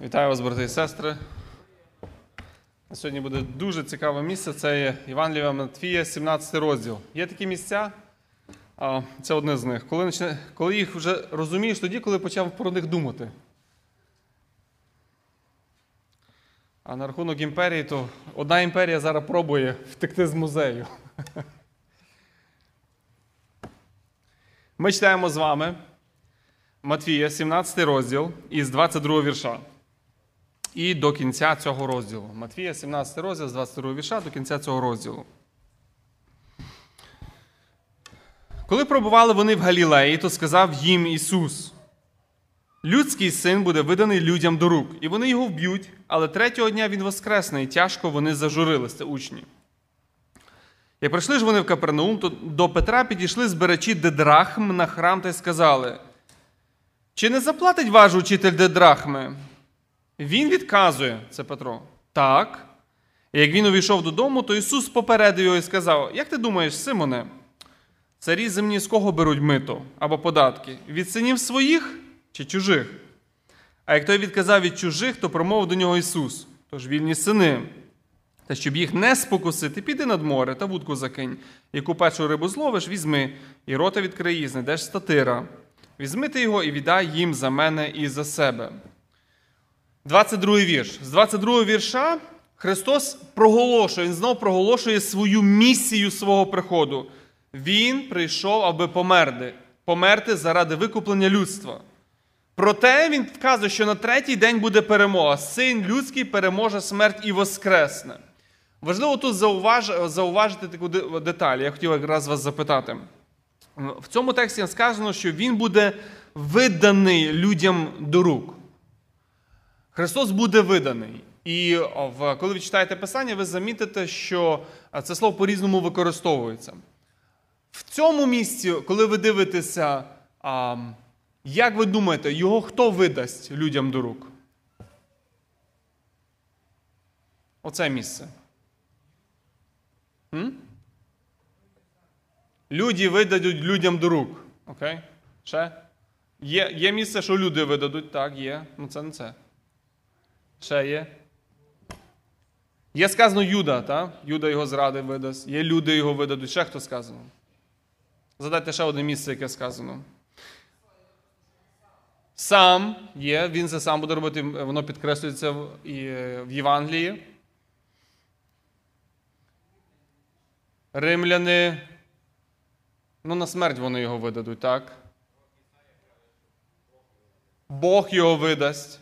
Вітаю вас, брати і сестри. Сьогодні буде дуже цікаве місце. Це є Євангелія Матфія, 17 розділ. Є такі місця, це одне з них. Коли, коли їх вже розумієш, тоді, коли почав про них думати. А на рахунок імперії, то одна імперія зараз пробує втекти з музею. Ми читаємо з вами Матвія, 17 розділ із 22 вірша. І до кінця цього розділу. Матвія, 17 розділ з 22 вірша до кінця цього розділу. Коли пробували вони в Галілеї, то сказав їм Ісус: Людський син буде виданий людям до рук, і вони його вб'ють, але третього дня він воскресне, і тяжко вони зажурилися, це учні. Як прийшли ж вони в Капернаум, то до Петра підійшли збирачі дедрахм на храм та й сказали: Чи не заплатить ваш учитель дедрахми? Він відказує, це Петро. Так. І як він увійшов додому, то Ісус попередив його і сказав: Як ти думаєш, Симоне, царі земні з кого беруть мито або податки? Від синів своїх чи чужих? А як той відказав від чужих, то промовив до нього Ісус, тож вільні сини. Та щоб їх не спокусити, піди над море та вудку закинь. Яку першу рибу зловиш, візьми, і рота відкриї, знайдеш статира. Візьми ти його і віддай їм за мене і за себе. 22 вірш. З 22 вірша Христос проголошує, Він знов проголошує свою місію свого приходу. Він прийшов, аби померти, померти заради викуплення людства. Проте він вказує, що на третій день буде перемога. Син людський переможе смерть і воскресне. Важливо тут зауваж... зауважити таку деталь. Я хотів якраз вас запитати. В цьому тексті сказано, що він буде виданий людям до рук. Христос буде виданий. І в- коли ви читаєте Писання, ви замітите, що це слово по-різному використовується. В цьому місці, коли ви дивитеся, як ви думаєте, його хто видасть людям до рук? Оце місце. М? Люди видадуть людям до рук. Окей? Ще? Є, є місце, що люди видадуть, так, є. Ну це не це. Ще є. Є сказано Юда, так? Юда його зрадив видасть. Є люди його видадуть. Ще хто сказано? Задайте ще одне місце, яке сказано. Сам є, він це сам буде робити, воно підкреслюється в, і, в Євангелії. Римляни. Ну, на смерть вони його видадуть, так? Бог його видасть.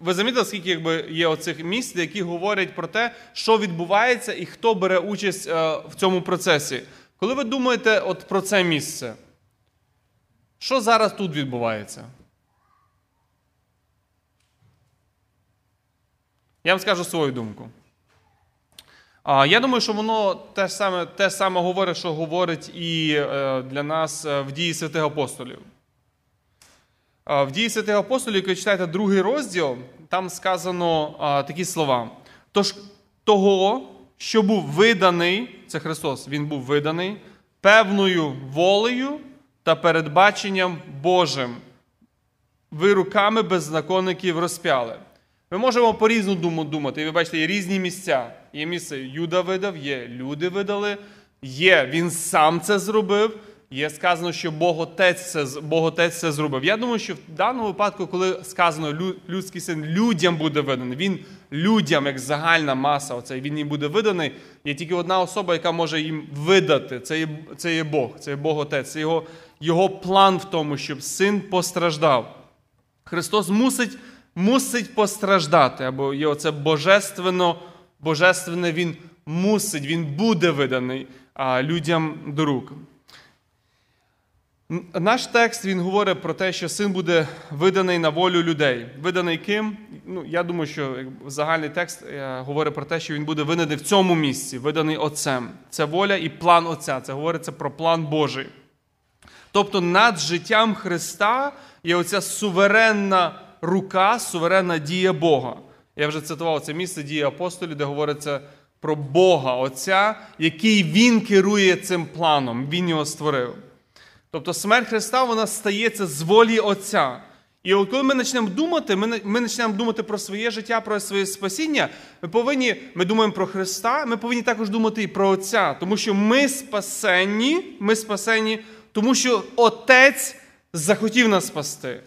Ви замітили, скільки якби, є оцих місць, які говорять про те, що відбувається і хто бере участь е, в цьому процесі. Коли ви думаєте от про це місце, що зараз тут відбувається? Я вам скажу свою думку. Я думаю, що воно те саме, те саме говорить, що говорить і е, для нас е, в дії святих апостолів. В дії святих апостолів, якщо читаєте другий розділ, там сказано такі слова. Тож того, що був виданий, це Христос, Він був виданий певною волею та передбаченням Божим. Ви руками беззаконників розп'яли. Ми можемо по-різному думати. І ви бачите, є різні місця. Є місце Юда видав, є люди видали, є він сам це зробив. Є сказано, що Бог Отець це, Бог Отець це зробив. Я думаю, що в даному випадку, коли сказано людський син людям буде виданий, він людям, як загальна маса, оцей, він їм буде виданий. Є тільки одна особа, яка може їм видати. Це є, це є Бог, це є Бог Отець. Це його, його план в тому, щоб син постраждав. Христос мусить, мусить постраждати, або є оце божественно, божественне Він мусить, Він буде виданий а, людям до рук. Наш текст він говорить про те, що син буде виданий на волю людей. Виданий ким? Ну, я думаю, що загальний текст е, говорить про те, що він буде виданий в цьому місці, виданий Отцем. Це воля і план Отця. Це говориться про план Божий. Тобто над життям Христа є оця суверенна рука, суверенна дія Бога. Я вже цитував це місце дії апостолів, де говориться про Бога Отця, який Він керує цим планом, Він його створив. Тобто смерть Христа вона стається з волі Отця. І от коли ми почнемо думати, ми ми почнемо думати про своє життя, про своє спасіння, ми повинні, ми думаємо про Христа, ми повинні також думати і про Отця, тому що ми спасенні, ми спасені, тому що Отець захотів нас спасти.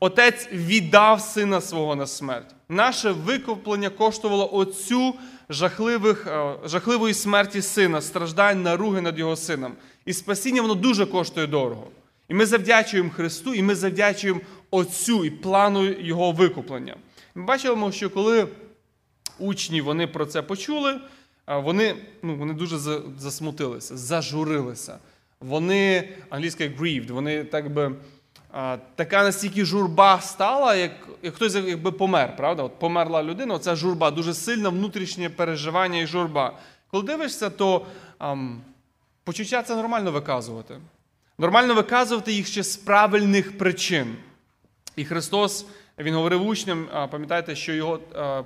Отець віддав сина свого на смерть. Наше викуплення коштувало оцю жахливих, е, жахливої смерті сина, страждань, наруги над його сином. І спасіння воно дуже коштує дорого. І ми завдячуємо Христу, і ми завдячуємо Отцю і плану Його викуплення. Ми бачимо, що коли учні вони про це почули, вони ну, вони дуже засмутилися, зажурилися. Вони, англійська grieved, вони так би. Така настільки журба стала, як як хтось якби помер, правда? От Померла людина, оця журба, дуже сильне внутрішнє переживання і журба. Коли дивишся, то ам, почуття це нормально виказувати. Нормально виказувати їх ще з правильних причин. І Христос, Він говорив учням, пам'ятаєте, що його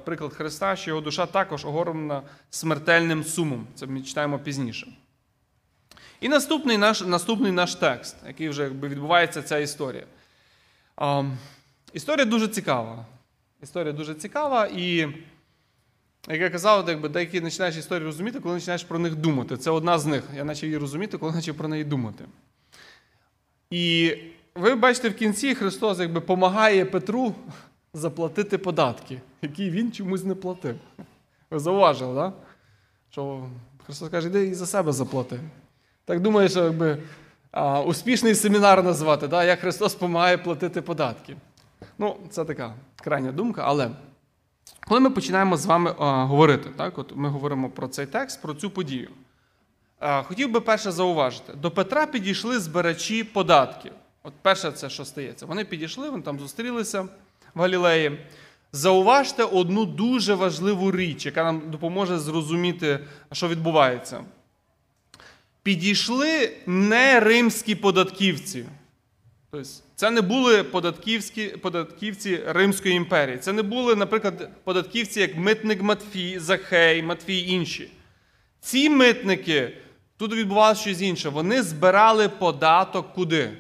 приклад Христа, що його душа також огорнена смертельним сумом. Це ми читаємо пізніше. І наступний наш наступний наш текст, який вже якби, відбувається ця історія. А, Історія дуже цікава. Історія дуже цікава, і, як я казав, якби, деякі починаєш історію розуміти, коли починаєш про них думати. Це одна з них. Я почав її розуміти, коли почав про неї думати. І ви бачите, в кінці Христос якби допомагає Петру заплатити податки, які він чомусь не платив. Ви зауважили. Да? Що Христос каже, іди і за себе заплати. Так думаю, що якби а, успішний семінар назвати, да? як Христос допомагає платити податки. Ну, це така крайня думка, але коли ми починаємо з вами а, говорити, так? От ми говоримо про цей текст, про цю подію. А, хотів би перше зауважити: до Петра підійшли збирачі податків. От перше, це що стається. Вони підійшли, вони там зустрілися в Галілеї. Зауважте одну дуже важливу річ, яка нам допоможе зрозуміти, що відбувається. Підійшли не римські податківці. Тобто, це не були податківські, податківці Римської імперії. Це не були, наприклад, податківці, як митник Матфій, Захей, Матфій і інші. Ці митники, тут відбувалося щось інше. Вони збирали податок куди?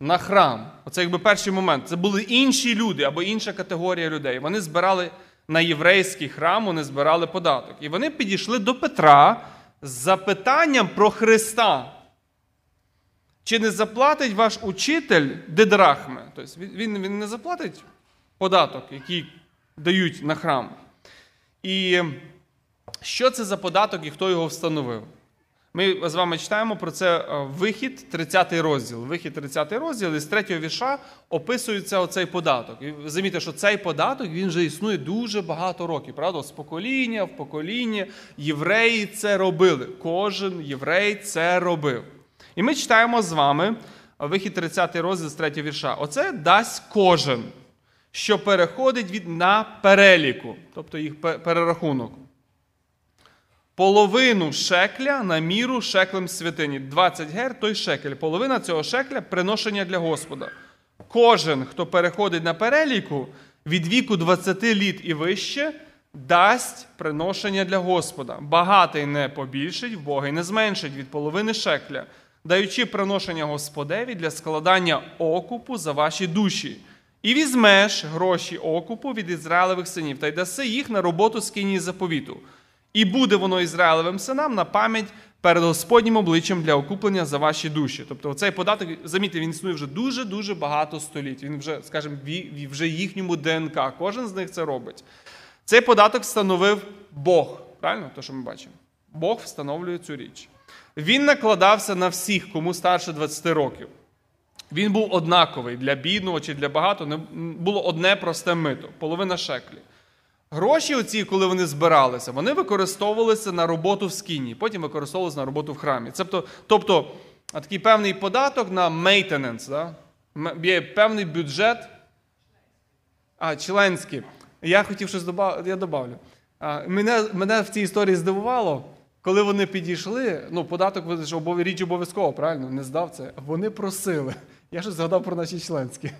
на храм. Оце якби перший момент. Це були інші люди або інша категорія людей. Вони збирали на єврейський храм, вони збирали податок. І вони підійшли до Петра з запитанням про Христа. Чи не заплатить ваш учитель дидрахми? Тобто він, він не заплатить податок, який дають на храм. І що це за податок і хто його встановив? Ми з вами читаємо про це е, вихід, 30 розділ. Вихід 30 розділ, і з третього вірша описується оцей податок. І замітьте, що цей податок він вже існує дуже багато років. Правда, з покоління в покоління євреї це робили. Кожен єврей це робив. І ми читаємо з вами вихід 30 розділ з третього вірша. Оце дасть кожен, що переходить від на переліку, тобто їх перерахунок половину шекля на міру шеклем святині. 20 гер той шекель. Половина цього шекля приношення для Господа. Кожен, хто переходить на переліку від віку 20 літ і вище, дасть приношення для Господа. Багатий не побільшить, вбогий не зменшить від половини шекля, даючи приношення Господеві для складання окупу за ваші душі. І візьмеш гроші окупу від Ізраїлевих синів та й даси їх на роботу скині заповіту. І буде воно Ізраїлевим синам на пам'ять перед Господнім обличчям для окуплення за ваші душі. Тобто цей податок, замітьте, він існує вже дуже-дуже багато століть. Він вже, скажімо, вже їхньому ДНК. Кожен з них це робить. Цей податок встановив Бог. Правильно? То, що ми бачимо. Бог встановлює цю річ. Він накладався на всіх, кому старше 20 років. Він був однаковий для бідного чи для багато. Було одне просте мито половина шеклі. Гроші, оці, коли вони збиралися, вони використовувалися на роботу в скіні, потім використовувалися на роботу в храмі. Тобто, тобто такий певний податок на maintenance, да? є певний бюджет. А, членський. Я хотів щось додати, я добавлю. А, мене, мене в цій історії здивувало, коли вони підійшли, ну, податок річ обов'язково, правильно, не здав це. Вони просили. Я щось згадав про наші членські.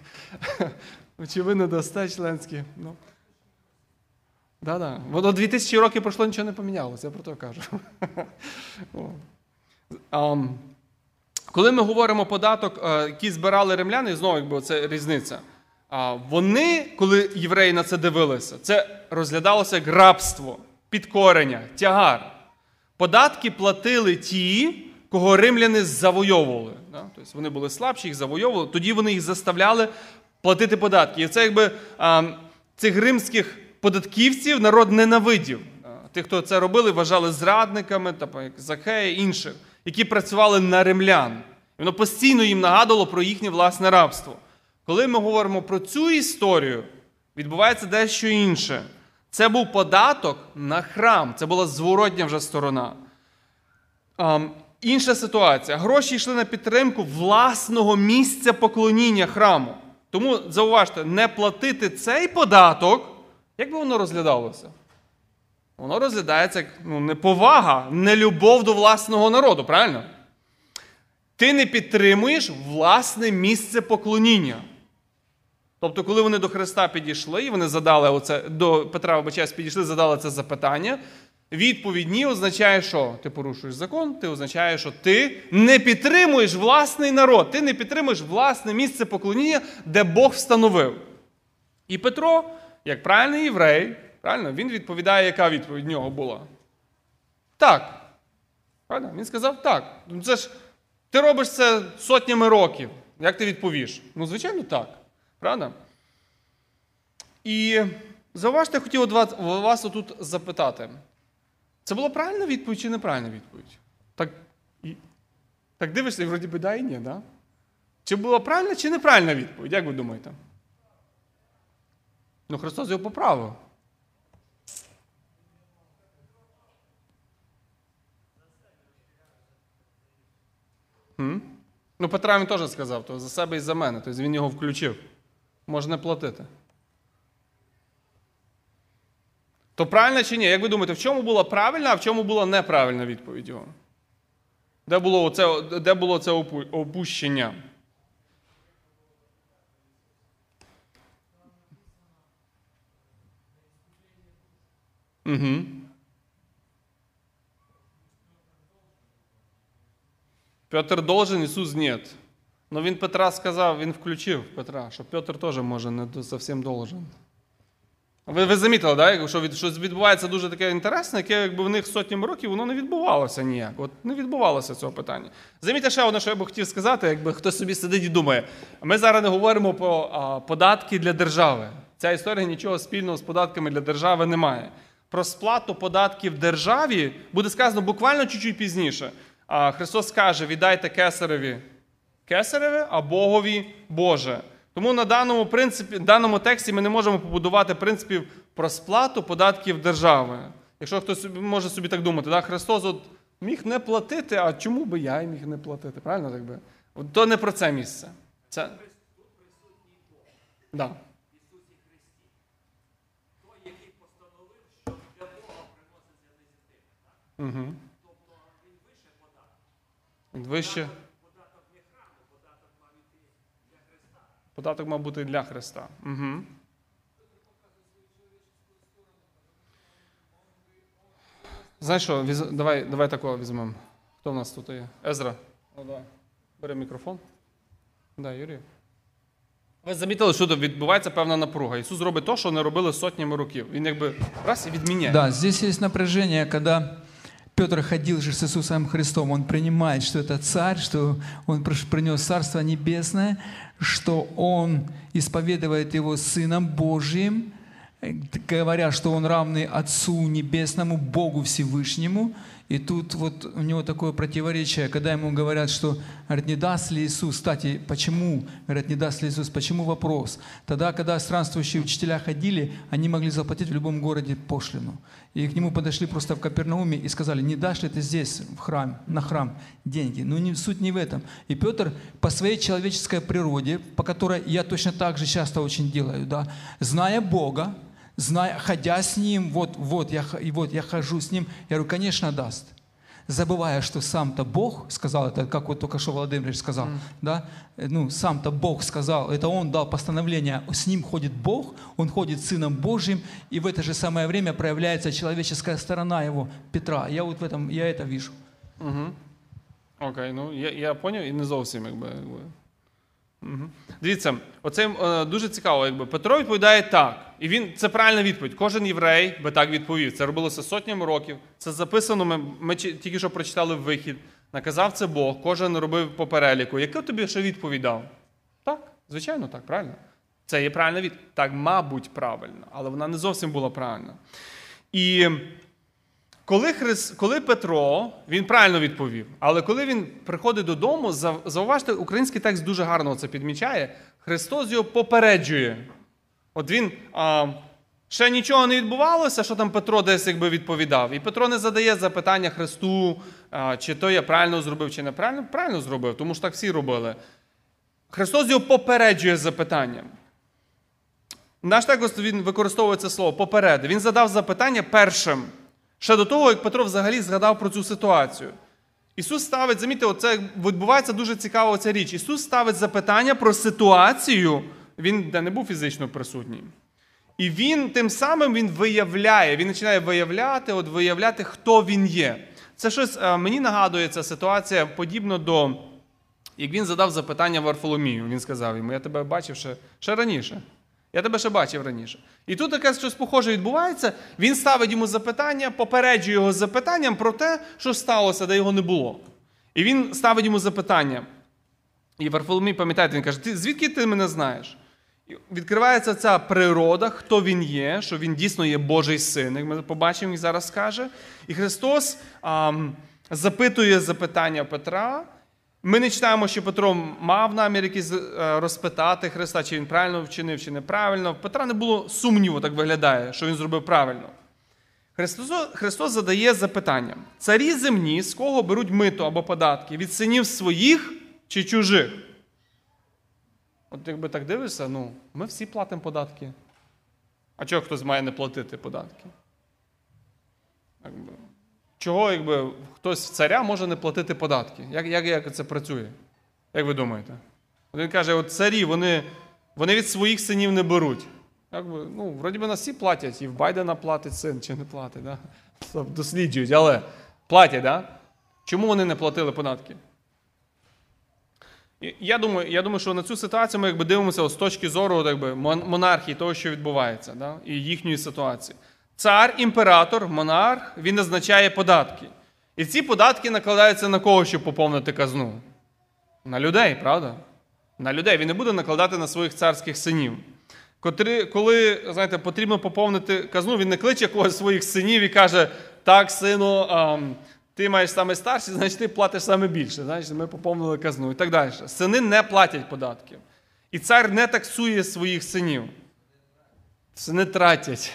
Чи ви не дасте членські? Ну. Да, да. Воно 2000 років пройшло, нічого не помінялося, я про це кажу. Коли ми говоримо податок, е, який збирали римляни, знову якби це різниця. Вони, коли євреї на це дивилися, це розглядалося як рабство, підкорення, тягар. Податки платили ті, кого римляни завойовували. Да? Тобто вони були слабші, їх завойовували, тоді вони їх заставляли платити податки. І це якби а, цих римських податківців народ ненавидів. Тих, хто це робили, вважали зрадниками, типу, як Захея інших, які працювали на римлян. І воно постійно їм нагадувало про їхнє власне рабство. Коли ми говоримо про цю історію, відбувається дещо інше. Це був податок на храм, це була зворотня вже сторона. Um, інша ситуація. Гроші йшли на підтримку власного місця поклоніння храму. Тому зауважте, не платити цей податок, як би воно розглядалося? Воно розглядається як ну, неповага, нелюбов до власного народу, правильно? Ти не підтримуєш власне місце поклоніння. Тобто, коли вони до Христа підійшли, і вони задали оце, до Петра Обачась підійшли, задали це запитання. Відповідь ні означає, що ти порушуєш закон, ти означає, що ти не підтримуєш власний народ, ти не підтримуєш власне місце поклоніння, де Бог встановив. І Петро, як правильний єврей, правильно, він відповідає, яка відповідь в нього була? Так. Правильно? Він сказав так. Ну, це ж ти робиш це сотнями років. Як ти відповіш? Ну, звичайно, так. Правда? І зауважте, я хотів вас, отут запитати. Це була правильна відповідь чи неправильна відповідь? Так і, так дивишся, і вроді би да і ні, да? Чи була правильна, чи неправильна відповідь? Як ви думаєте? Ну, Христос його поправив. Хм? Ну, Петра він теж сказав, то за себе і за мене. Тобто він його включив. Може не платити. То правильно чи ні? Як ви думаєте, в чому була правильна, а в чому була неправильна відповідь його? Де було оце, де було це опущення? Угу. Петр должен, Ісус нет. Ну він Петра сказав, він включив Петра, що Петр теж може не зовсім должен. Ви ви замітили, да? що від, щось відбувається дуже таке інтересне, яке якби в них сотнями років воно не відбувалося ніяк. От не відбувалося цього питання. Замітьте ще одне, що я би хотів сказати, якби хтось собі сидить і думає, ми зараз не говоримо про а, податки для держави. Ця історія нічого спільного з податками для держави не має. Про сплату податків державі буде сказано буквально чуть-чуть пізніше. А Христос каже: віддайте кесареві кесареве, а Богові Боже. Тому на даному принципі, даному тексті ми не можемо побудувати принципів про сплату податків держави. Якщо хтось може собі так думати, да? Христос от міг не платити, а чому би я міг не платити? Правильно так би? От То не про це місце. Це... Да. Угу. Він вище. Податок мав бути для Христа. Угу. Знаєш що, віз... давай давай такого візьмемо. Хто в нас тут є? Езра. О, да. Бери мікрофон. Да, Юрій. Ви замітили, що тут відбувається певна напруга. Ісус робить те, що не робили сотнями років. Він якби раз і відміняє. Да, здесь есть напряжение, когда Петр ходил же с Иисусом Христом, он принимает, что это царь, что он принес Царство Небесное, что он исповедует его Сыном Божьим, говоря, что он равный Отцу Небесному, Богу Всевышнему. И тут вот у него такое противоречие, когда ему говорят, что, говорят, не даст ли Иисус, кстати, почему, говорят, не даст ли Иисус, почему вопрос? Тогда, когда странствующие учителя ходили, они могли заплатить в любом городе пошлину. И к нему подошли просто в Капернауме и сказали, не дашь ли ты здесь, в храм, на храм, деньги? Но не, суть не в этом. И Петр по своей человеческой природе, по которой я точно так же часто очень делаю, да, зная Бога, зная, ходя с Ним, вот, вот, я, и вот я хожу с Ним, я говорю, конечно, даст. Забывая, что сам-то Бог сказал это, как вот только что Владимир сказал, mm. да, ну, сам-то Бог сказал, это Он дал постановление, с Ним ходит Бог, Он ходит Сыном Божьим, и в это же самое время проявляется человеческая сторона Его, Петра. Я вот в этом, я это вижу. Окей, ну я я поняв і не зовсім якби. Мгм. Дивіться, оце е, дуже цікаво. Якби Петро відповідає так. І він це правильна відповідь. Кожен єврей би так відповів. Це робилося сотнями років. Це записано. Ми, ми тільки що прочитали вихід. Наказав це Бог, кожен робив по переліку. Яку тобі ще відповідь дав? Так, звичайно, так, правильно. Це є правильна відповідь. Так, мабуть, правильно, але вона не зовсім була правильна. І коли, Хрис... коли Петро, він правильно відповів, але коли він приходить додому, зауважте, український текст дуже гарно це підмічає. Христос його попереджує. От він а, ще нічого не відбувалося, що там Петро десь якби відповідав. І Петро не задає запитання Христу, а, чи то я правильно зробив, чи неправильно. Правильно зробив, тому що так всі робили. Христос його попереджує запитанням. Наш текст він використовує це слово попереди. Він задав запитання першим, ще до того, як Петро взагалі згадав про цю ситуацію. Ісус ставить, замітьте, оце відбувається дуже цікава ця річ. Ісус ставить запитання про ситуацію, він де не був фізично присутній. І він тим самим він виявляє, він починає виявляти, от виявляти, хто він є. Це щось е, мені нагадує ця ситуація подібно до, як він задав запитання Варфоломію. Він сказав йому: Я тебе бачив ще, ще раніше. Я тебе ще бачив раніше. І тут таке щось похоже відбувається. Він ставить йому запитання, попереджує його запитанням про те, що сталося, де його не було. І він ставить йому запитання. І Варфоломій, пам'ятаєте, він каже: ти, звідки ти мене знаєш? І відкривається ця природа, хто він є, що він дійсно є Божий син, як ми побачимо, і зараз скаже. І Христос ам, запитує запитання Петра. Ми не читаємо, що Петро мав намір якийсь е, розпитати Христа, чи він правильно вчинив, чи неправильно. Петра не було сумніву, так виглядає, що він зробив правильно. Христос, Христос задає запитання: царі земні з кого беруть мито або податки? Від синів своїх чи чужих? От якби так дивишся, ну, ми всі платимо податки. А чого хтось має не платити податки? Якби, Чого, якби хтось царя може не платити податки? Як, як, як це працює? Як ви думаєте? Він каже: от царі вони, вони від своїх синів не беруть. Якби, ну, вроді би нас всі платять, і в Байдена платить син чи не платить. Да? Досліджують, але платять, да? Чому вони не платили податки? Я думаю, я думаю, що на цю ситуацію ми якби дивимося з точки зору якби, монархії, того, що відбувається, да? і їхньої ситуації. Цар, імператор, монарх, він назначає податки. І ці податки накладаються на кого, щоб поповнити казну? На людей, правда? На людей. Він не буде накладати на своїх царських синів. Котрі, коли, знаєте, потрібно поповнити казну, він не кличе когось своїх синів і каже: так, сину, ти маєш саме старший, значить ти платиш саме більше. Значить, ми поповнили казну і так далі. Сини не платять податків. І цар не таксує своїх синів. Сини тратять.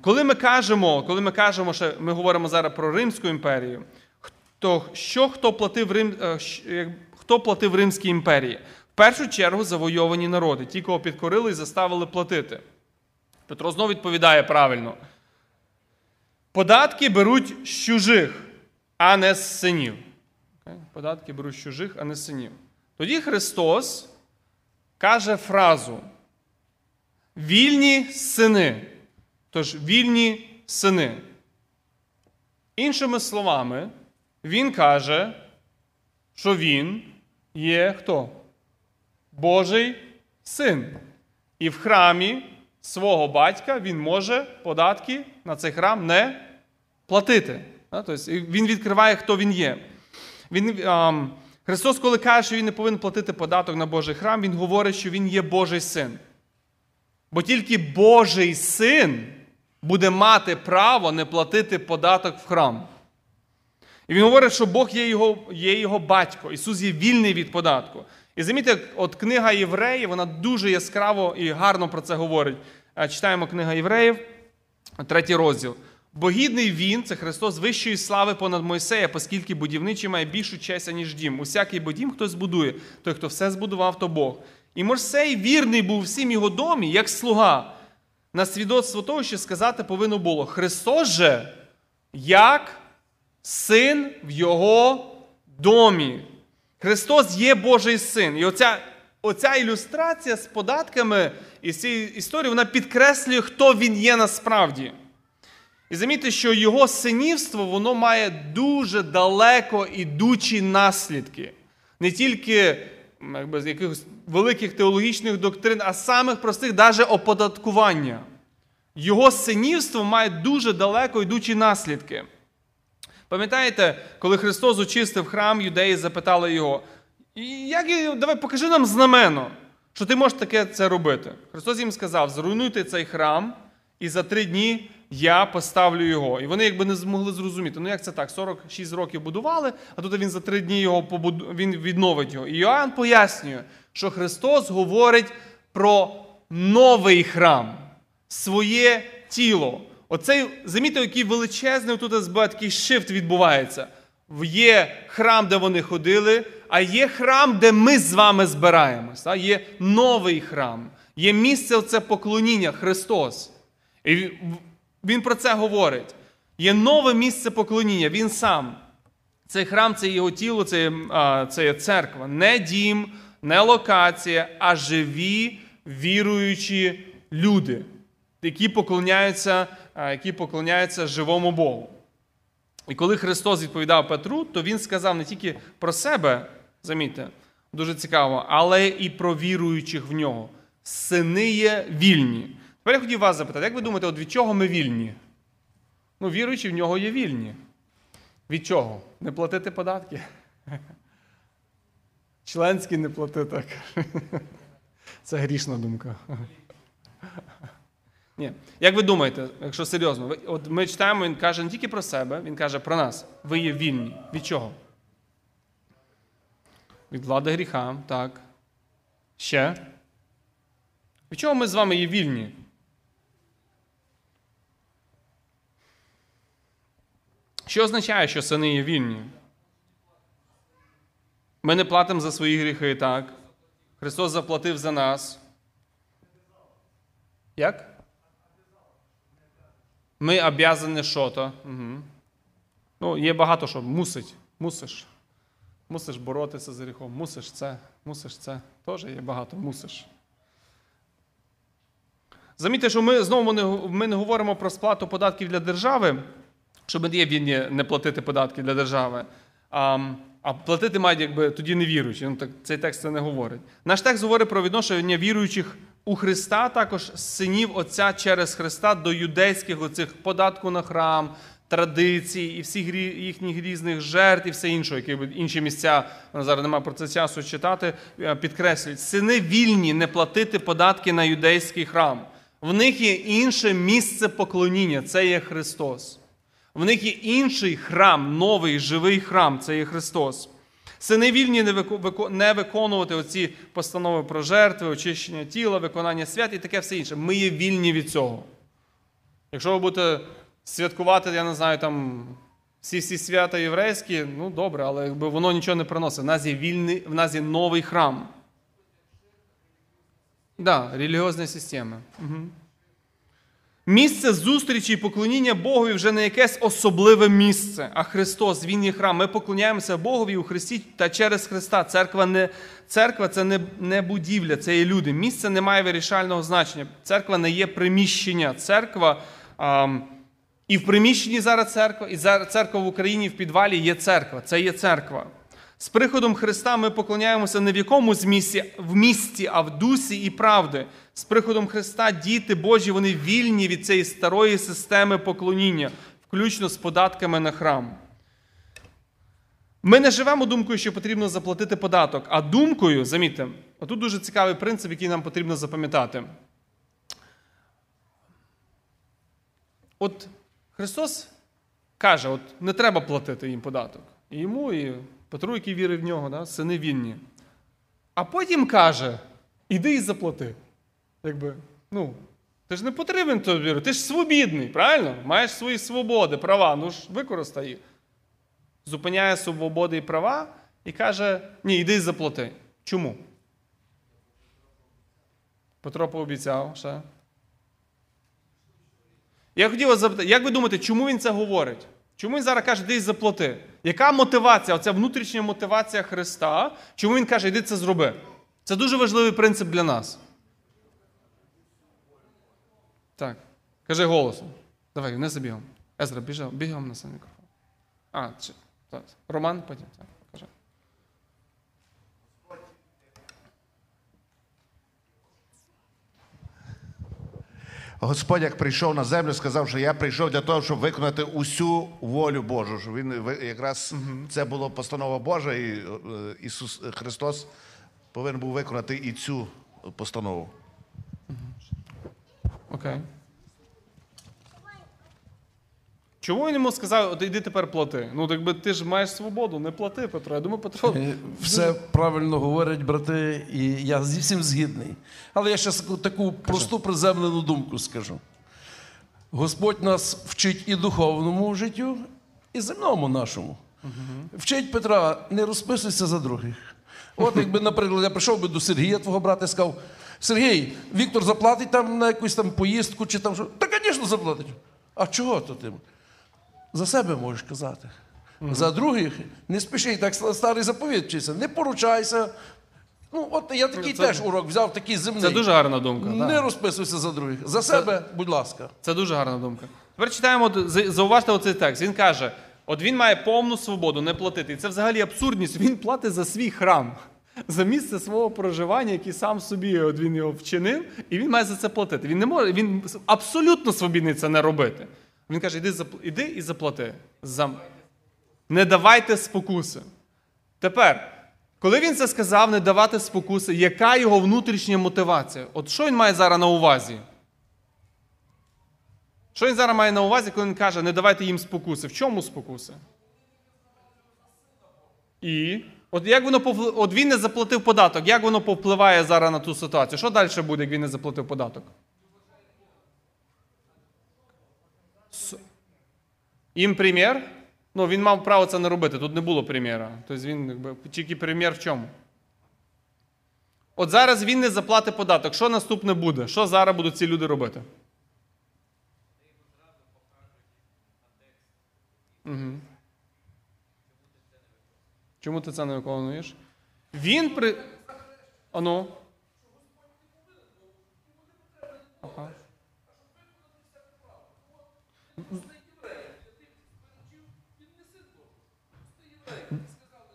Коли ми кажемо, коли ми кажемо, що ми говоримо зараз про Римську імперію, то що хто платив Рим, е, хто платив Римській імперії? В першу чергу завойовані народи, ті, кого підкорили і заставили платити. Петро знову відповідає правильно. Податки беруть з чужих, а не з синів. Податки беруть з чужих, а не з синів. Тоді Христос каже фразу: вільні сини. Тож вільні сини. Іншими словами, він каже, що він є хто? Божий син. І в храмі свого батька він може податки на цей храм не платити. Тобто він відкриває, хто він є. Він, Христос, коли каже, що він не повинен платити податок на Божий храм, він говорить, що він є Божий син. Бо тільки Божий син буде мати право не платити податок в храм. І він говорить, що Бог є його, є його батько. Ісус є вільний від податку. І замітьте, от книга Євреїв, вона дуже яскраво і гарно про це говорить. Е, Читаємо книга Євреїв, третій розділ. Бо гідний він, це Христос, вищої слави понад Мойсея, оскільки будівничий має більшу честь, ніж дім. Усякий бо дім хтось збудує, той, хто все збудував, то Бог. І Мойсей вірний був всім його домі, як слуга. На свідоцтво того, що сказати повинно було: Христос же як син в його домі. Христос є Божий син. І оця, оця ілюстрація з податками і з цієї історії вона підкреслює, хто він є насправді. І замітьте, що його синівство воно має дуже далеко ідучі наслідки. Не тільки якби, з якихось великих теологічних доктрин, а самих простих, навіть оподаткування. Його синівство має дуже далеко йдучі наслідки. Пам'ятаєте, коли Христос очистив храм, юдеї запитали його, як, давай покажи нам знамено, що ти можеш таке це робити. Христос їм сказав: зруйнуйте цей храм, і за три дні я поставлю його. І вони якби не змогли зрозуміти. Ну як це так? 46 років будували, а тут він за три дні його побуду... він відновить його. І Йоанн пояснює, що Христос говорить про новий храм, своє тіло. Оцей, замітьте, який величезний тут СБ, такий шифт відбувається. Є храм, де вони ходили, а є храм, де ми з вами збираємось. Є новий храм, є місце оце поклоніння Христос. І він- про це говорить. Є нове місце поклоніння, він сам. Цей храм це його тіло, це, це є церква. Не дім, не локація, а живі віруючі люди, які поклоняються, які поклоняються живому Богу. І коли Христос відповідав Петру, то він сказав не тільки про себе, замітьте, дуже цікаво, але і про віруючих в нього. Сини є вільні. Тепер я хотів вас запитати, як ви думаєте, от від чого ми вільні? Ну, віруючі в нього є вільні. Від чого? Не платити податки? Членські не платити. Це грішна думка. Ні. Як ви думаєте, якщо серйозно, от ми читаємо, він каже не тільки про себе, він каже про нас. Ви є вільні. Від чого? Від влади гріха, так. Ще. Від чого ми з вами є вільні? Що означає, що сини є вільні? Ми не платимо за свої гріхи, так? Христос заплатив за нас. Як? Ми обязані що-то. Угу. Ну, є багато що. Мусить. Мусиш. Мусиш боротися з гріхом. Мусиш це. Мусиш це. Теж є багато. Мусиш. Замітьте, що ми знову ми не говоримо про сплату податків для держави, що ми є вільні не платити податки для держави. А, а платити мають якби тоді не віруючі. Ну, так, цей текст це не говорить. Наш текст говорить про відношення віруючих у Христа, також синів Отця через Христа до юдейських оцих податку на храм, традицій і всіх їхніх різних жертв і все інше, які інші місця, зараз немає про це часу читати, е, підкреслюють. Сини вільні не платити податки на юдейський храм. В них є інше місце поклоніння, це є Христос. В них є інший храм, новий живий храм, це є Христос. Сини вільні не вико- вико- не виконувати оці постанови про жертви, очищення тіла, виконання свят і таке все інше. Ми є вільні від цього. Якщо ви будете святкувати, я не знаю, там всі всі свята єврейські, ну добре, але якби воно нічого не приносить. В нас є вільний, в нас є новий храм. Да, релігіозні системи. Угу. Місце зустрічі і поклоніння Богові вже не якесь особливе місце, а Христос, Він є храм. Ми поклоняємося Богові у Христі та через Христа. Церква не, церква це не, не будівля, це є люди. Місце не має вирішального значення. Церква не є приміщення. Церква ам, і в приміщенні зараз церква, і зараз церква в Україні в підвалі є церква. Це є церква. З приходом Христа ми поклоняємося не в якомусь місці, в місті, а в дусі і правди. З приходом Христа діти Божі, вони вільні від цієї старої системи поклоніння, включно з податками на храм. Ми не живемо думкою, що потрібно заплатити податок, а думкою, замітьте, отут дуже цікавий принцип, який нам потрібно запам'ятати. От Христос каже: от не треба платити їм податок. І йому, і Петру, який вірив в нього, да, сини вільні. А потім каже: іди і заплати. Якби, ну, ти ж не потрібен тобі, ти ж свобідний, правильно? Маєш свої свободи, права, ну ж використай. Зупиняє свободи і права і каже: ні, іди і заплати. Чому? Петро пообіцяв ще. Я хотів вас запитати, як ви думаєте, чому він це говорить? Чому він зараз каже, іди заплати? Яка мотивація? Оця внутрішня мотивація Христа? Чому він каже, йди це зроби? Це дуже важливий принцип для нас. Так. Кажи голосом. Давай, не забігом. Езра, біжав, бігом на сам мікрофон. А, чи, так. Роман, потім. Так, кажи. Господь, як прийшов на землю, сказав, що я прийшов для того, щоб виконати усю волю Божу. Що він якраз це була постанова Божа, і е, Ісус Христос повинен був виконати і цю постанову. Окей. Чому він йому сказав, от йди тепер плати? Ну, так би ти ж маєш свободу, не плати, Петро. Я думаю, Петро. Е, Все правильно говорять брати, і я зі всім згідний. Але я ще таку просту приземлену думку скажу. Господь нас вчить і духовному життю, і земному нашому. Вчить Петра, не розписуйся за других. От якби, наприклад, я прийшов би до Сергія, твого брата, і сказав: Сергій, Віктор заплатить там на якусь там поїздку чи там що. Та, звісно, заплатить. А чого то ти? За себе можеш казати. За других не спіши, так старий заповіт вчиться, не поручайся. Ну, от я такий Це- теж урок взяв, такий земний. Це дуже гарна думка. Не так. розписуйся за других. За себе, будь ласка. Це дуже гарна думка. Тепер читаємо, зауважте оцей текст. Він каже: от він має повну свободу не платити. І це взагалі абсурдність. Він платить за свій храм, за місце свого проживання, який сам собі от він його вчинив, і він має за це платити. Він не може, він абсолютно свобідний це не робити. Він каже: іди, іди і заплати. За... Не давайте спокуси. Тепер, коли він це сказав, не давати спокуси, яка його внутрішня мотивація? От що він має зараз на увазі? Що він зараз має на увазі, коли він каже, не давайте їм спокуси? В чому спокуси? І от як воно повли- от він не заплатив податок, як воно повпливає зараз на ту ситуацію? Що далі буде, як він не заплатив податок? Їм прем'єр? Ну, він мав право це не робити, тут не було прем'єра. Тобто він тільки прем'єр в чому? От зараз він не заплатить податок. Що наступне буде? Що зараз будуть ці люди робити? Чому ти це не виконуєш? Він при. Ану. Ага.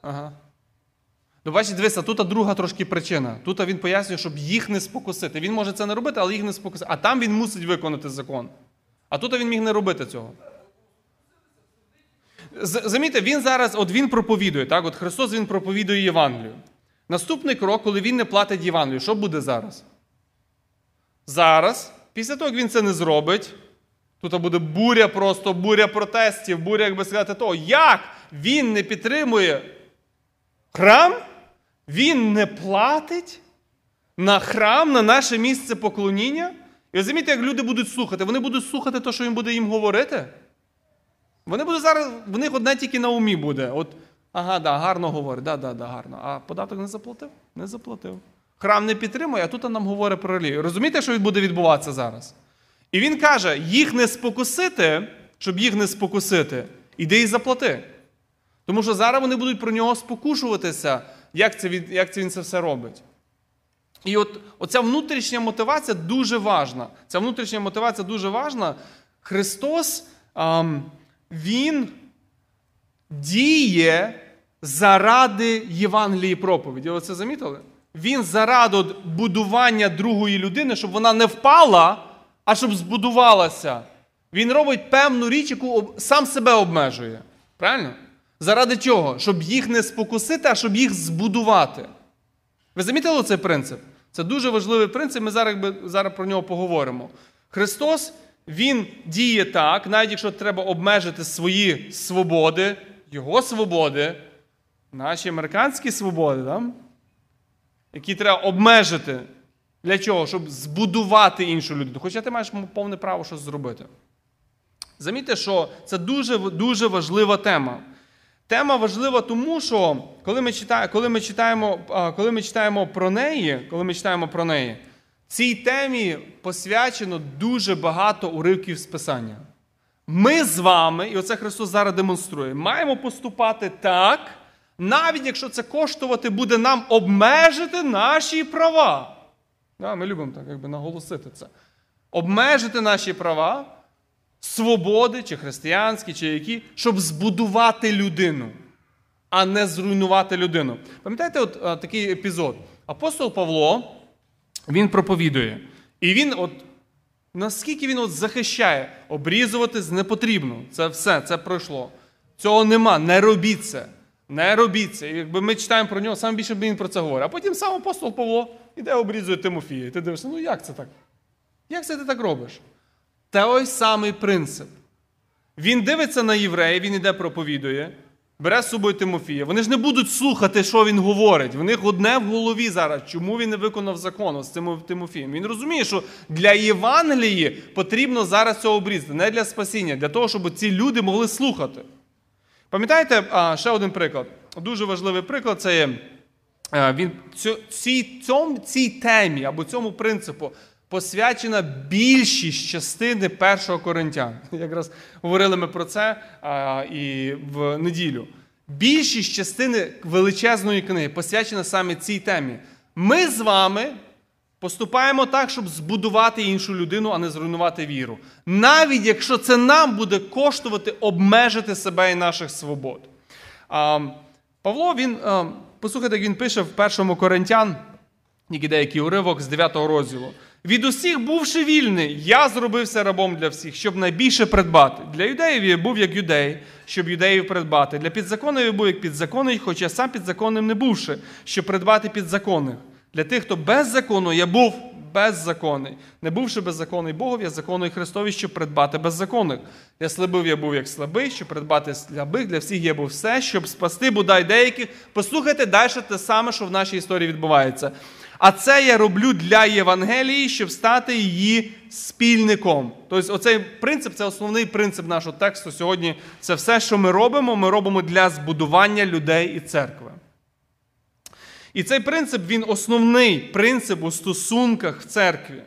Ага. Ну, бачите, дивися, тут друга трошки причина. Тут він пояснює, щоб їх не спокусити. Він може це не робити, але їх не спокусити. А там він мусить виконати закон. А тут він міг не робити цього. Замітьте, він зараз, от він проповідує, так? От Христос він проповідує Євангелію. Наступний крок, коли він не платить Євангелію, що буде зараз? Зараз, після того, як він це не зробить, тут буде буря просто, буря протестів, буря, як би сказати, того, як він не підтримує храм, він не платить на храм, на наше місце поклоніння. І розумієте, як люди будуть слухати? Вони будуть слухати те, що він буде їм говорити. Вони будуть зараз, в них одне тільки на умі буде. От, ага, да, гарно говорить, да, да, да, гарно. А податок не заплатив? Не заплатив. Храм не підтримує, а тут нам говорить про релігію. Розумієте, що буде відбуватися зараз? І він каже: їх не спокусити, щоб їх не спокусити, іди і заплати. Тому що зараз вони будуть про нього спокушуватися, як це, він- як це він це все робить. І от оця внутрішня мотивація дуже важна. Ця внутрішня мотивація дуже важна. Христос, ам, Він діє заради Євангелії проповіді. Ви це замітили? Він заради будування другої людини, щоб вона не впала, а щоб збудувалася. Він робить певну річ, яку сам себе обмежує. Правильно? Заради чого? Щоб їх не спокусити, а щоб їх збудувати. Ви замітили цей принцип? Це дуже важливий принцип, ми зараз, зараз про нього поговоримо. Христос, Він діє так, навіть якщо треба обмежити свої свободи, Його свободи, наші американські свободи, да? які треба обмежити. Для чого? Щоб збудувати іншу людину. Хоча ти маєш повне право щось зробити. Замітьте, що це дуже, дуже важлива тема. Тема важлива тому, що коли ми читаємо, коли ми читаємо, коли ми читаємо про неї, коли ми читаємо про неї, цій темі посвячено дуже багато уривків з Писання. Ми з вами, і оце Христос зараз демонструє, маємо поступати так, навіть якщо це коштувати буде нам обмежити наші права. Да, ми любимо так якби наголосити це. Обмежити наші права, свободи, чи християнські, чи які, щоб збудувати людину, а не зруйнувати людину. Пам'ятаєте, от а, такий епізод? Апостол Павло, він проповідує. І він, от, Наскільки він от захищає, обрізуватись не потрібно. Це все, це пройшло. Цього нема, не робіть це. Не робіть це. І якби ми читаємо про нього, саме більше він про це говорить. А потім сам апостол Павло іде обрізує Тимофія. І ти дивишся, ну як це так? Як це ти так робиш? Той самий принцип. Він дивиться на євреїв, він іде проповідує, бере з собою Тимофія. Вони ж не будуть слухати, що він говорить. В них одне в голові зараз, чому він не виконав закону з цим Тимофієм. Він розуміє, що для Євангелії потрібно зараз цього обрізати, не для спасіння, для того, щоб ці люди могли слухати. Пам'ятаєте, ще один приклад. Дуже важливий приклад це є. Е, Він цій, цьому, цій темі або цьому принципу посвячена більшість частини першого Коринтян. Якраз говорили ми про це а, і в неділю. Більшість частини величезної книги посвячена саме цій темі. Ми з вами поступаємо так, щоб збудувати іншу людину, а не зруйнувати віру. Навіть якщо це нам буде коштувати обмежити себе і наших свобод. А, Павло, він, а, послухайте, як він пише в першому Коринтян, який деякий уривок з 9 розділу. Від усіх, бувши вільний, я зробився рабом для всіх, щоб найбільше придбати. Для юдеїв я був як юдей, щоб юдеїв придбати. Для підзаконних я був як підзаконний, хоча сам підзаконним не бувши, щоб придбати підзаконних. Для тих, хто без закону, я був беззаконний. Не бувши беззаконний Богов, я законний Христові, щоб придбати беззаконних. Для слабив я був як слабий, щоб придбати слабих, для всіх я був все, щоб спасти бодай деяких. Послухайте далі те саме, що в нашій історії відбувається. А це я роблю для Євангелії, щоб стати її спільником. Тобто, оцей принцип це основний принцип нашого тексту сьогодні. Це все, що ми робимо, ми робимо для збудування людей і церкви. І цей принцип він основний принцип у стосунках в церкві.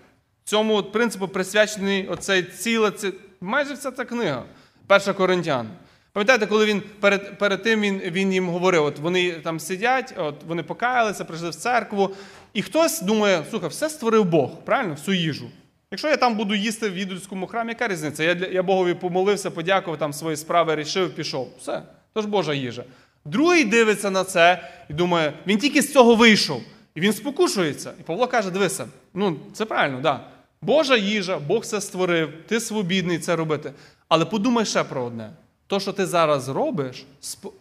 Цьому от принципу присвячений оцей ціла, це, майже вся ця книга, перша Коринтян. Пам'ятаєте, коли він перед, перед тим він, він їм говорив, от вони там сидять, от вони покаялися, прийшли в церкву, і хтось думає, слухай, все створив Бог, правильно, всю їжу. Якщо я там буду їсти в ідольському храмі, яка різниця? Я, я Богові помолився, подякував, там свої справи рішив, пішов. Все, то ж Божа їжа. Другий дивиться на це і думає, він тільки з цього вийшов. І він спокушується. І Павло каже: дивися, ну це правильно, да. Божа їжа, Бог все створив, ти свобідний це робити. Але подумай ще про одне. То, що ти зараз робиш,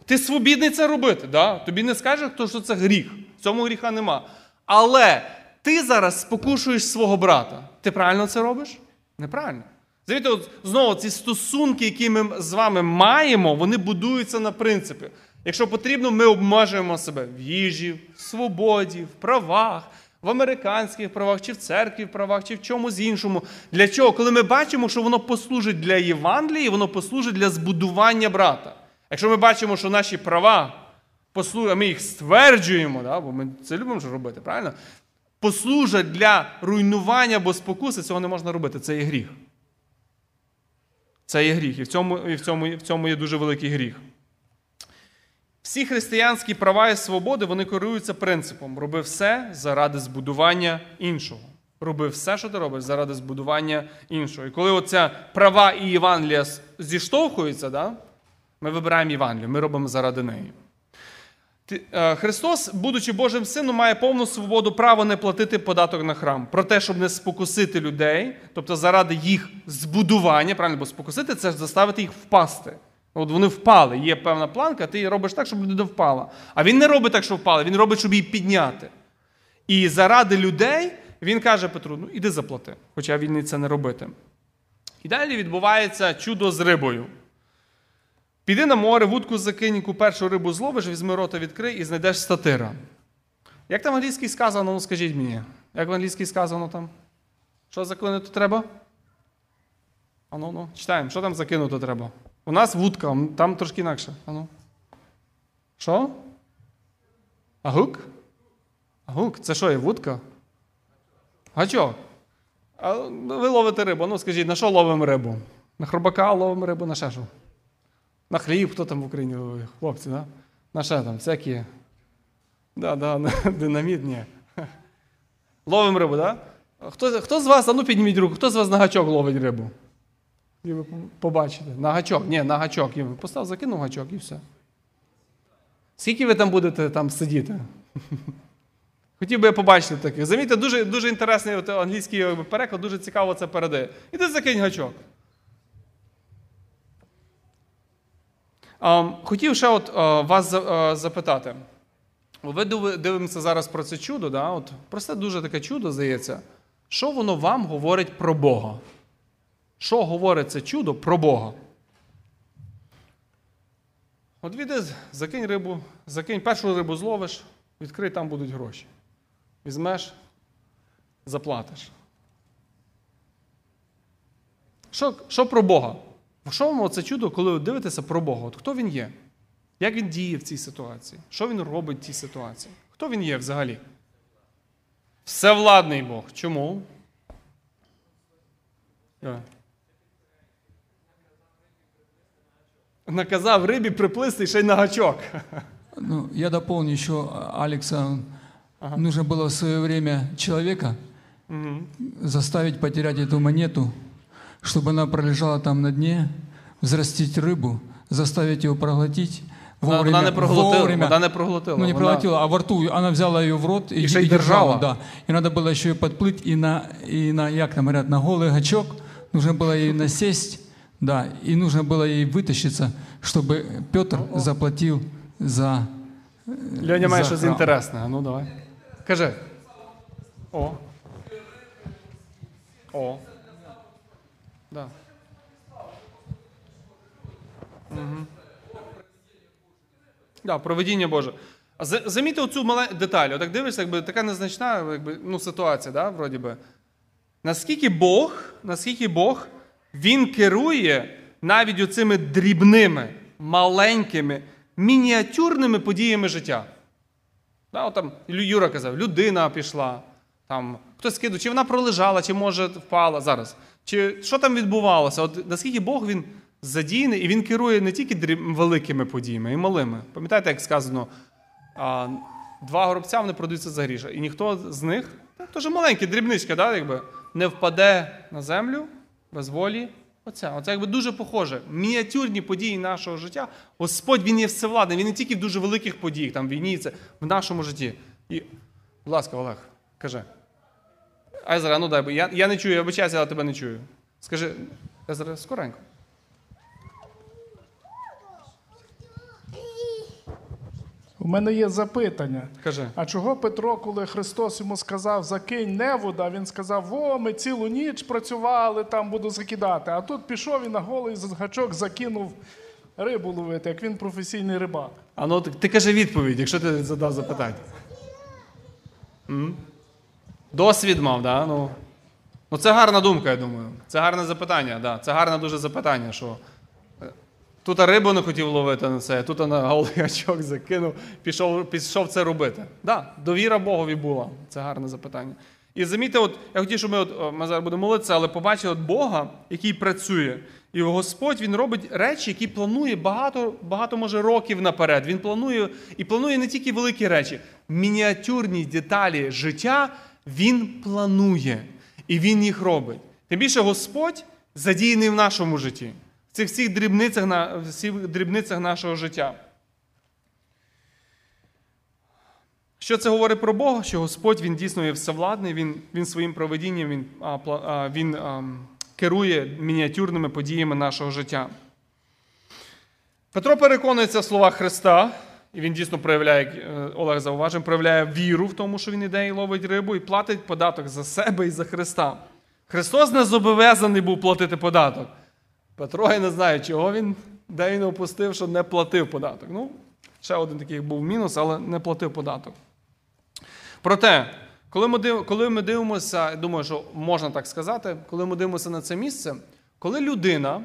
ти свобідний це робити. Да? Тобі не скаже, хто що це гріх. Цьому гріха нема. Але ти зараз спокушуєш свого брата. Ти правильно це робиш? Неправильно. Завіте, от знову ці стосунки, які ми з вами маємо, вони будуються на принципі. Якщо потрібно, ми обмежуємо себе в їжі, в свободі, в правах, в американських правах, чи в церкві в правах, чи в чомусь іншому. Для чого? Коли ми бачимо, що воно послужить для Євангелії, воно послужить для збудування брата. Якщо ми бачимо, що наші права послужать, ми їх стверджуємо, да, бо ми це любимо ж робити, правильно? Послужать для руйнування або спокуси, цього не можна робити. Це є гріх. Це є гріх. І в цьому, і в цьому, і в цьому є дуже великий гріх. Всі християнські права і свободи вони керуються принципом: роби все заради збудування іншого. Роби все, що ти робиш, заради збудування іншого. І коли оця права і Євангелія зіштовхуються, да, ми вибираємо Євангелію, ми робимо заради неї. Е, Христос, будучи Божим сином, має повну свободу права не платити податок на храм. Про те, щоб не спокусити людей, тобто заради їх збудування, правильно, бо спокусити це ж заставити їх впасти. От вони впали, є певна планка, ти робиш так, щоб людина впала. А він не робить так, щоб впала, він робить, щоб її підняти. І заради людей він каже Петру: ну іди заплати, хоча він і це не робити. І далі відбувається чудо з рибою. Піди на море, вудку закинь, яку першу рибу зловиш, візьми рота відкрий і знайдеш статира. Як там в англійській сказано, ну скажіть мені, як в англійській сказано там? Що заклинити треба? Ану, ну, читаємо, що там закинути треба? У нас вудка, там трошки інакше. Ану. Що? Агук? Агук? Це що є вудка? Гачок. А ну, ви ловите рибу. Ну скажіть, на що ловимо рибу? На хробака ловимо рибу, на ще що? На хліб, хто там в Україні ловить? Хлопці, да? На що там? Всякі. Да, да, на динаміт, ні. Ловимо рибу, да? Хто, хто з вас, а ну підніміть руку, хто з вас на гачок ловить рибу? І ви побачите. На гачок. Ні, на гачок. І ви Постав, закинув гачок і все. Скільки ви там будете там сидіти? Хотів би я побачити таких. Замітьте, дуже, дуже інтересний от, англійський переклад, дуже цікаво це передає. Іди закинь гачок. А, хотів ще от, а, вас а, запитати. Ви дивимося зараз про це чудо, да? от, просте дуже таке чудо, здається. Що воно вам говорить про Бога? Що говорить це чудо про Бога? От віди, закинь рибу, закинь першу рибу зловиш, відкрий, там будуть гроші. Візьмеш, заплатиш. Що, що про Бога? Що вам це чудо, коли ви дивитеся про Бога? От хто він є? Як він діє в цій ситуації? Що він робить в цій ситуації? Хто він є взагалі? Всевладний Бог. Чому? Наказав рибі приплисти ще й на гачок. Ну, я дополню еще Алекса. Нужно было в свое время человека заставить потерять эту монету, чтобы она пролежала там на дне, взрастить рыбу, заставить его проглотить. Вона, Вовремя, вона не проглотила. вовремя. Вона не проглотила. Ну, не вона... проглотила, а во рту она взяла ее в рот и, еще и и держала. Да. И надо было еще и подплыть и на, и на, як там говорят, на голый гачок. Нужно было ей насесть, да, и нужно было ей вытащиться, чтобы Петр заплатил за... Льоня має за щось храм. інтересне. А Ну давай. Кажи. О. О. Да. Угу. Да, проведіння Боже. А за- замітьте оцю мале деталь. Отак дивишся, якби така незначна якби, ну, ситуація, да, вроді би. Наскільки Бог, наскільки Бог, він керує навіть оцими дрібними, маленькими, мініатюрними подіями життя. Да, от там Юра казав, людина пішла, там, хтось скинув, чи вона пролежала, чи може впала зараз. Чи що там відбувалося? От наскільки Бог він задійний, і він керує не тільки дріб- великими подіями, і малими. Пам'ятаєте, як сказано, два горобця вони продаються за гріша, і ніхто з них, теж маленькі, дрібничка, да, якби, не впаде на землю без волі. Оце, якби дуже похоже. Мініатюрні події нашого життя. Господь він є всевладний, він не тільки в дуже великих подіях, там війні, це в нашому житті. І, будь ласка, Олег, кажи. Айзера, ну дай, бо я, я не чую, я вибачаюся, але тебе не чую. Скажи, Айзера, скоренько. У мене є запитання. Кажи. А чого Петро, коли Христос йому сказав закинь невода, він сказав: О, ми цілу ніч працювали, там буду закидати. А тут пішов і на голий гачок закинув рибу ловити, як він професійний рибак. А ну ти, ти кажи відповідь, якщо ти задав запитання. М? Досвід мав, да? Ну, ну це гарна думка, я думаю. Це гарне запитання, да. Це гарне дуже запитання, що тут рибу не хотів ловити на це, тут на голий гачок закинув, пішов, пішов це робити. Да, довіра Богові була. Це гарне запитання. І замітьте, от я хотів, щоб ми, от, ми зараз будемо молитися, але побачили от Бога, який працює. І Господь він робить речі, які планує багато, багато може років наперед. Він планує і планує не тільки великі речі, мініатюрні деталі життя він планує. І він їх робить. Тим більше Господь задіяний в нашому житті, цих всіх дрібницях, всіх дрібницях нашого життя. Що це говорить про Бога? Що Господь він дійсно є всевладний, він, він своїм проведінням він, а, він а, керує мініатюрними подіями нашого життя. Петро переконується в словах Христа, і він дійсно проявляє, як е, Олег зауважив, проявляє віру в тому, що він іде і ловить рибу, і платить податок за себе і за Христа. Христос не зобов'язаний був платити податок. Петро, я не знаю, чого він, де він опустив, що не платив податок. Ну, ще один такий був мінус, але не платив податок. Проте, коли ми, коли ми дивимося, я думаю, що можна так сказати, коли ми дивимося на це місце, коли людина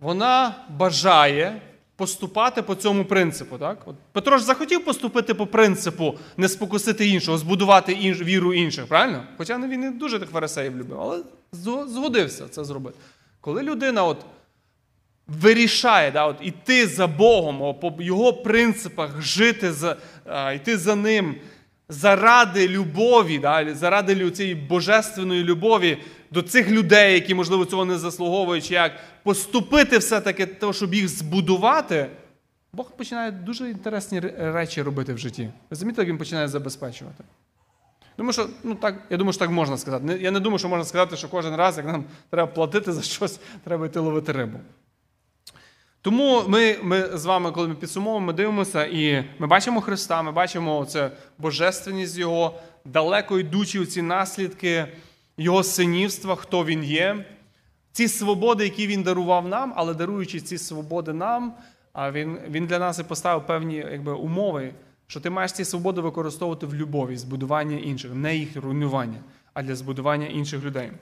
вона бажає поступати по цьому принципу. Так? От Петро ж захотів поступити по принципу не спокусити іншого, збудувати інш, віру інших, правильно? Хоча він не дуже тих фарисеїв любив, але згодився це зробити. Коли людина от вирішає да, от, іти за Богом, по його принципах, жити за, а, йти за ним заради любові, да, заради цієї божественної любові до цих людей, які, можливо, цього не заслуговують, чи як поступити все-таки, того, щоб їх збудувати, Бог починає дуже інтересні речі робити в житті. Ви замітили, як він починає забезпечувати. Думаю, що ну так, я думаю, що так можна сказати. Я не думаю, що можна сказати, що кожен раз, як нам треба платити за щось, треба йти ловити рибу. Тому ми, ми з вами, коли ми підсумовуємо, ми дивимося і ми бачимо Христа, ми бачимо це божественність Його, далеко йдучі ці наслідки Його синівства, хто Він є. Ці свободи, які він дарував нам, але даруючи ці свободи нам, він, він для нас і поставив певні якби, умови, що ти маєш ці свободи використовувати в любові, збудування інших, не їх руйнування, а для збудування інших людей.